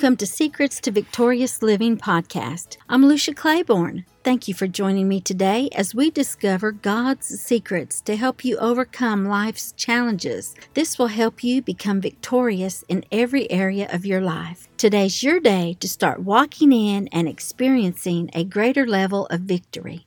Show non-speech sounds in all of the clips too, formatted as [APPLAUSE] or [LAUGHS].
Welcome to Secrets to Victorious Living podcast. I'm Lucia Claiborne. Thank you for joining me today as we discover God's secrets to help you overcome life's challenges. This will help you become victorious in every area of your life. Today's your day to start walking in and experiencing a greater level of victory.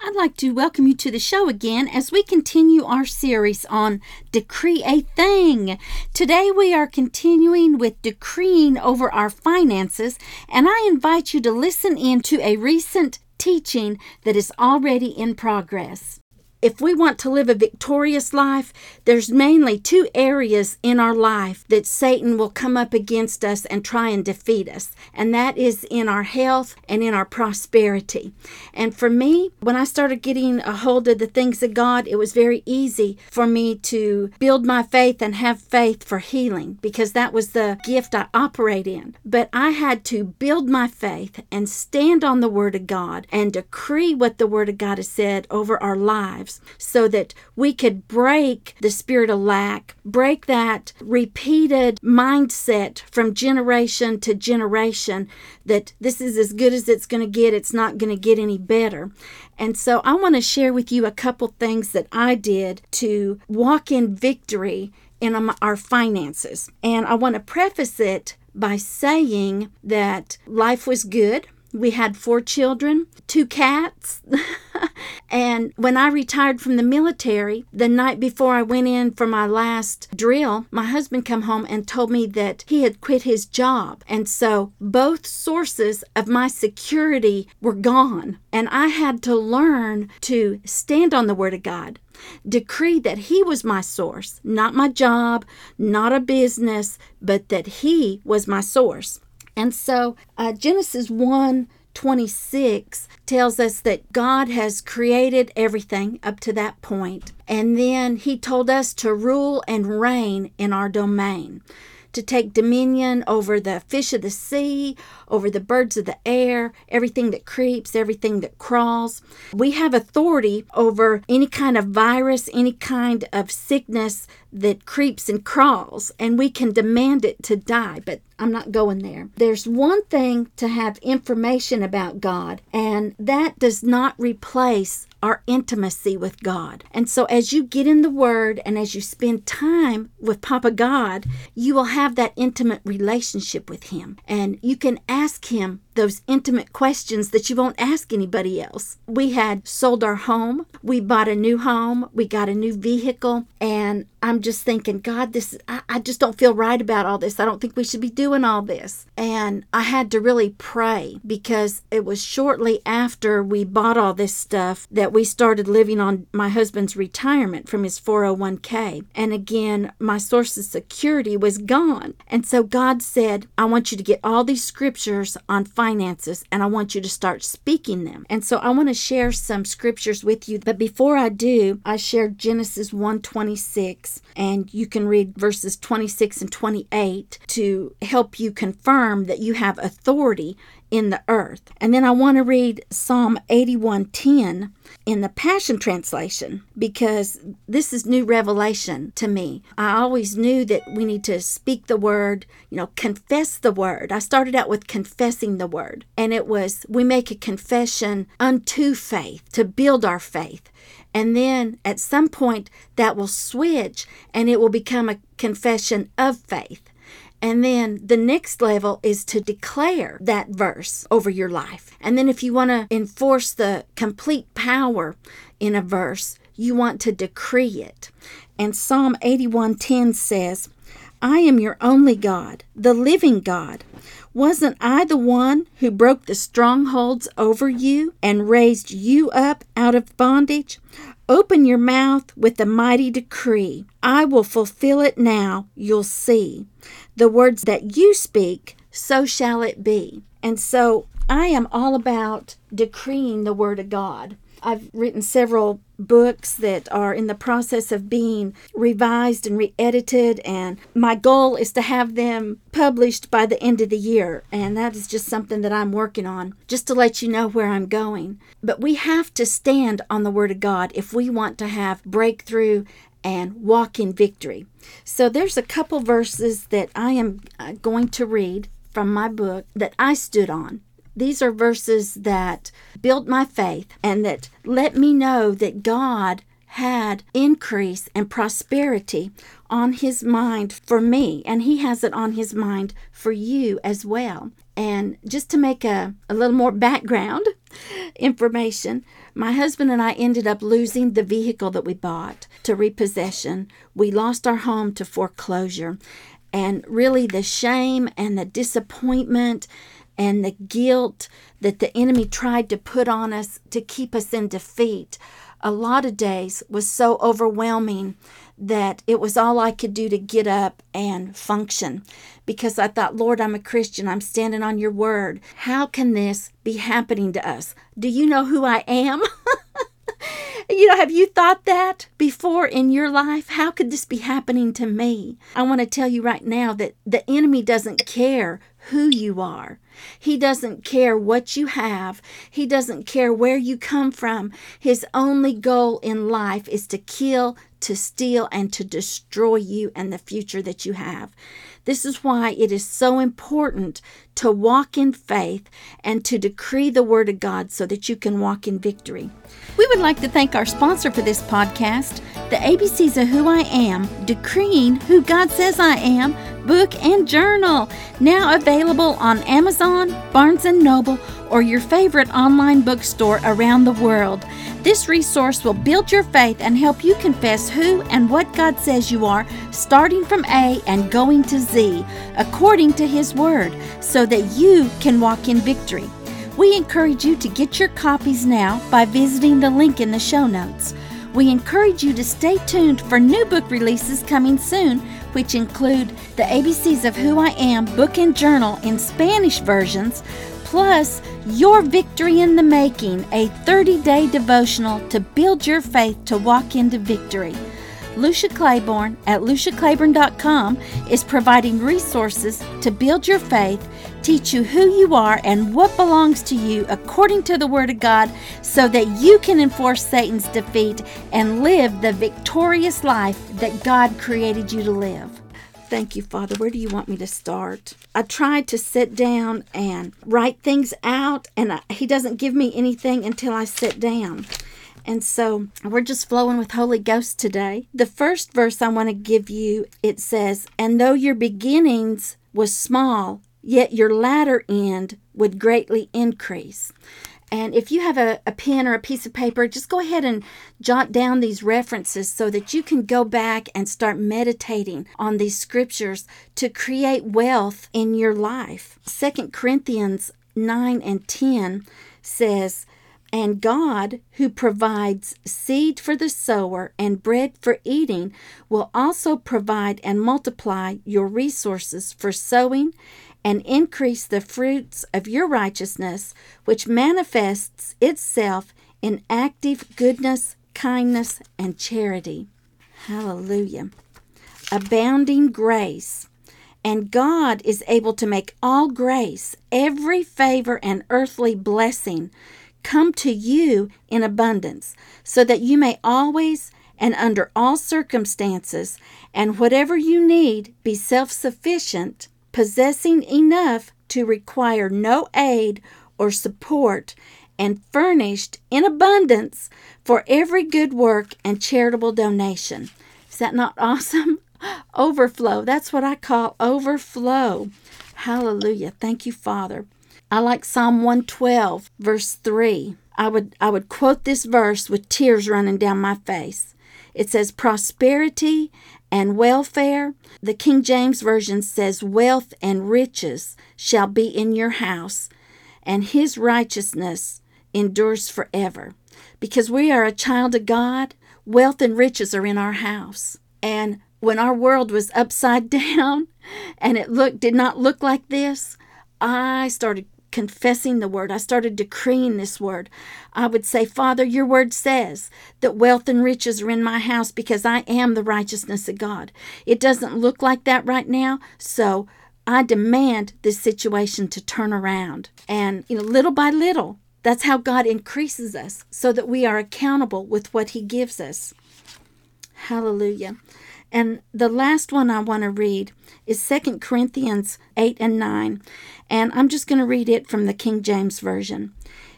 I'd like to welcome you to the show again as we continue our series on Decree a Thing. Today we are continuing with decreeing over our finances, and I invite you to listen in to a recent teaching that is already in progress if we want to live a victorious life, there's mainly two areas in our life that Satan will come up against us and try and defeat us, and that is in our health and in our prosperity. And for me, when I started getting a hold of the things of God, it was very easy for me to build my faith and have faith for healing because that was the gift I operate in. But I had to build my faith and stand on the Word of God and decree what the Word of God has said over our lives lives so that we could break the spirit of lack, break that repeated mindset from generation to generation that this is as good as it's going to get, it's not going to get any better. And so I want to share with you a couple things that I did to walk in victory in um, our finances. And I want to preface it by saying that life was good. We had four children, two cats. [LAUGHS] [LAUGHS] and when I retired from the military, the night before I went in for my last drill, my husband come home and told me that he had quit his job. And so both sources of my security were gone. And I had to learn to stand on the word of God decree that He was my source, not my job, not a business, but that He was my source. And so uh, Genesis 1 26 tells us that God has created everything up to that point, and then He told us to rule and reign in our domain to take dominion over the fish of the sea, over the birds of the air, everything that creeps, everything that crawls. We have authority over any kind of virus, any kind of sickness that creeps and crawls, and we can demand it to die, but I'm not going there. There's one thing to have information about God, and that does not replace our intimacy with God. And so, as you get in the Word and as you spend time with Papa God, you will have that intimate relationship with Him. And you can ask Him those intimate questions that you won't ask anybody else. We had sold our home, we bought a new home, we got a new vehicle, and I'm just thinking, God, this I, I just don't feel right about all this. I don't think we should be doing all this. And I had to really pray because it was shortly after we bought all this stuff that we started living on my husband's retirement from his 401k. And again, my source of security was gone. And so God said, I want you to get all these scriptures on finances and I want you to start speaking them. And so I want to share some scriptures with you. But before I do, I shared Genesis 126 and you can read verses 26 and 28 to help you confirm that you have authority in the earth. And then I want to read Psalm 81:10 in the Passion translation because this is new revelation to me. I always knew that we need to speak the word, you know, confess the word. I started out with confessing the word, and it was we make a confession unto faith to build our faith. And then at some point that will switch and it will become a confession of faith. And then the next level is to declare that verse over your life. And then if you want to enforce the complete power in a verse, you want to decree it. And Psalm 81:10 says, I am your only God, the living God. Wasn't I the one who broke the strongholds over you and raised you up out of bondage? Open your mouth with a mighty decree. I will fulfill it now, you'll see. The words that you speak, so shall it be. And so I am all about decreeing the Word of God. I've written several books that are in the process of being revised and re edited, and my goal is to have them published by the end of the year. And that is just something that I'm working on, just to let you know where I'm going. But we have to stand on the Word of God if we want to have breakthrough and walk in victory. So there's a couple verses that I am uh, going to read from my book that I stood on. These are verses that built my faith and that let me know that God had increase and prosperity on his mind for me, and he has it on his mind for you as well. And just to make a, a little more background [LAUGHS] information, my husband and I ended up losing the vehicle that we bought to repossession. We lost our home to foreclosure. And really, the shame and the disappointment and the guilt that the enemy tried to put on us to keep us in defeat a lot of days was so overwhelming that it was all I could do to get up and function because I thought, Lord, I'm a Christian. I'm standing on your word. How can this be happening to us? Do you know who I am? [LAUGHS] you know, have you thought that before in your life? How could this be happening to me? I want to tell you right now that the enemy doesn't care who you are. He doesn't care what you have. He doesn't care where you come from. His only goal in life is to kill, to steal, and to destroy you and the future that you have. This is why it is so important to walk in faith and to decree the Word of God so that you can walk in victory. We would like to thank our sponsor for this podcast, the ABCs of Who I Am, Decreeing Who God Says I Am book and journal, now available on Amazon, Barnes & Noble, or your favorite online bookstore around the world. This resource will build your faith and help you confess who and what God says you are, starting from A and going to Z, according to His Word, so that you can walk in victory. We encourage you to get your copies now by visiting the link in the show notes. We encourage you to stay tuned for new book releases coming soon, which include the ABCs of Who I Am book and journal in Spanish versions, plus Your Victory in the Making, a 30 day devotional to build your faith to walk into victory. Lucia Claiborne at luciaclaiborne.com is providing resources to build your faith, teach you who you are and what belongs to you according to the Word of God, so that you can enforce Satan's defeat and live the victorious life that God created you to live. Thank you, Father. Where do you want me to start? I tried to sit down and write things out, and I, He doesn't give me anything until I sit down. And so we're just flowing with Holy Ghost today. The first verse I want to give you, it says, And though your beginnings was small, yet your latter end would greatly increase. And if you have a, a pen or a piece of paper, just go ahead and jot down these references so that you can go back and start meditating on these scriptures to create wealth in your life. Second Corinthians 9 and 10 says, and God, who provides seed for the sower and bread for eating, will also provide and multiply your resources for sowing and increase the fruits of your righteousness, which manifests itself in active goodness, kindness, and charity. Hallelujah. Abounding grace. And God is able to make all grace, every favor, and earthly blessing come to you in abundance, so that you may always and under all circumstances and whatever you need be self sufficient, possessing enough to require no aid or support, and furnished in abundance for every good work and charitable donation. Is that not [LAUGHS] awesome? Overflow. That's what I call overflow. Hallelujah. Thank you, Father. I like Psalm 112, verse 3. I would, I would quote this verse with tears running down my face. It says, Prosperity and welfare. The King James Version says, Wealth and riches shall be in your house, and his righteousness endures forever. Because we are a child of God, wealth and riches are in our house. And when our world was upside [LAUGHS] down and it looked did not look like this, I started confessing the word. I started decreeing this word. I would say, Father, your word says that wealth and riches are in my house because I am the righteousness of God. It doesn't look like that right now, so I demand this situation to turn around. And, you know, little by little, that's how God increases us so that we are accountable with what He gives us. Hallelujah. And the last one I want to read is 2 Corinthians 8 and 9. And I'm just going to read it from the King James Version.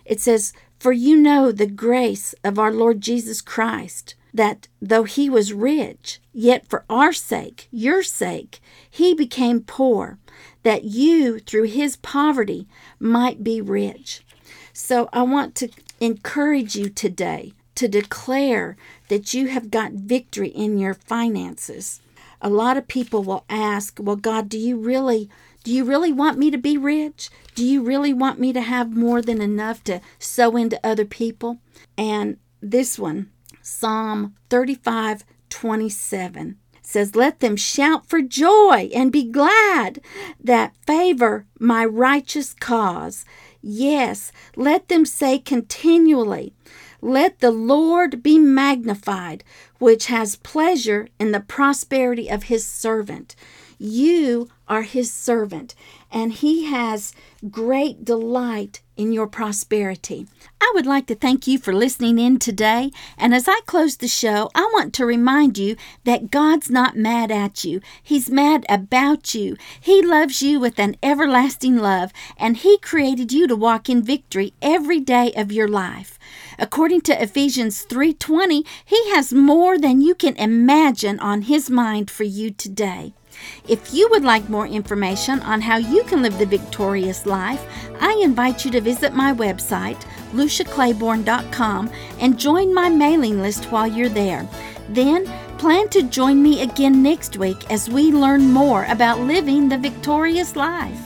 It says, For you know the grace of our Lord Jesus Christ, that though he was rich, yet for our sake, your sake, he became poor, that you through his poverty might be rich. So I want to encourage you today to declare that you have got victory in your finances. A lot of people will ask, "Well, God, do you really do you really want me to be rich? Do you really want me to have more than enough to sow into other people?" And this one, Psalm 35 27 says, Let them shout for joy and be glad that favor my righteous cause. Yes, let them say continually, Let the Lord be magnified, which has pleasure in the prosperity of his servant. You are his servant, and he has great delight in your prosperity. I would like to thank you for listening in today. And as I close the show, I want to remind you that God's not mad at you, He's mad about you. He loves you with an everlasting love, and He created you to walk in victory every day of your life. According to Ephesians 3:20, He has more than you can imagine on His mind for you today. If you would like more information on how you can live the victorious life, I invite you to visit my website, luciaclaiborne.com, and join my mailing list while you're there. Then, plan to join me again next week as we learn more about living the victorious life.